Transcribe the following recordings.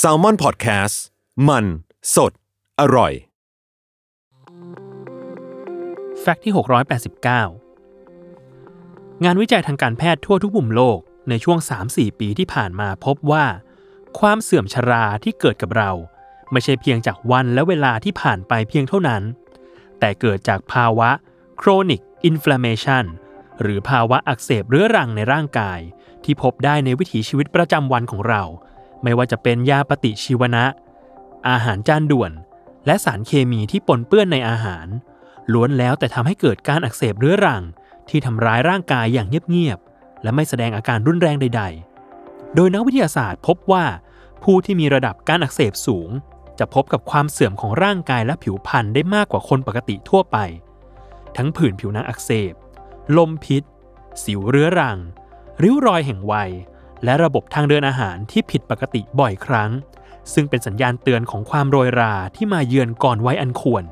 s a l ม o n PODCAST มัน สด อร่อย แฟกต์ที่ 689 งานวิจัยทางการแพทย์ทั่วทุกมุมโลกในช่วง 3-4 ปีที่ผ่านมาพบว่า ความเสื่อมชราที่เกิดกับเรา ไม่ใช่เพียงจากวันและเวลาที่ผ่านไปเพียงเท่านั้น แต่เกิดจากภาวะ chronic inflammation หรือภาวะอักเสบเรื้อรังในร่างกาย ที่พบได้ในวิถีชีวิตประจำวันของเรา ไม่ว่าจะเป็นยาปฏิชีวนะ อาหารจานด่วน และสารเคมีที่ปนเปื้อนในอาหาร ล้วนแล้วแต่ทำให้เกิดการอักเสบเรื้อรัง ที่ทำร้ายร่างกายอย่างเงียบๆและไม่แสดงอาการรุนแรงใด ๆ โดยนักวิทยาศาสตร์พบว่า ผู้ที่มีระดับการอักเสบสูง จะพบกับความเสื่อมของร่างกายและผิวพรรณได้มากกว่าคนปกติทั่วไป ทั้งผื่นผิวหนังอักเสบ ลมพิษ สิวเรื้อรัง ริ้วรอยแห่งวัย และระบบทางเดินอาหารที่ผิดปกติบ่อยครั้ง ซึ่งเป็นสัญญาณเตือนของความโรยราที่มาเยือนก่อนวัยอันควร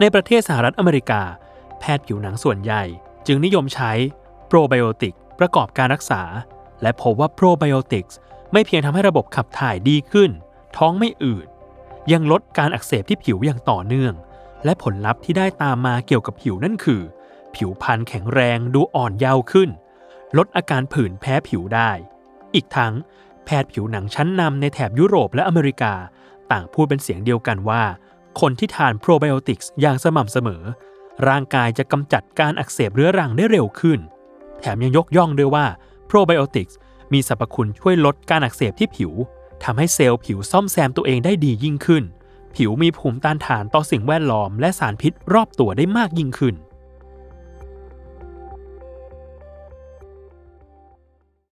ในประเทศสหรัฐอเมริกา แพทย์ผิวหนังส่วนใหญ่ จึงนิยมใช้โปรไบโอติกประกอบการรักษา และพบว่าโปรไบโอติกส์ไม่เพียงทำให้ระบบขับถ่ายดีขึ้น ท้องไม่อืด ยังลดการอักเสบที่ผิวอย่างต่อเนื่อง และผลลัพธ์ที่ได้ตามมาเกี่ยวกับผิวนั่นคือ ผิวพรรณแข็งแรงดูอ่อนเยาว์ขึ้น ลดอาการผื่นแพ้ผิวได้ อีกทั้งแพทย์ผิวหนังชั้นนำในแถบยุโรปและอเมริกา ต่างพูดเป็นเสียงเดียวกันว่า คนที่ทานโปรไบโอติกส์อย่างสม่ำเสมอ ร่างกายจะกำจัดการอักเสบเรื้อรังได้เร็วขึ้น แถมยังยกย่องด้วยว่าโปรไบโอติกส์มีสรรพคุณช่วยลดการอักเสบที่ผิวทำให้เซลล์ผิวซ่อมแซมตัวเองได้ดียิ่งขึ้น ผิวมีภูมิต้านทานต่อสิ่งแวดล้อมและสารพิษรอบตัวได้มากยิ่งขึ้น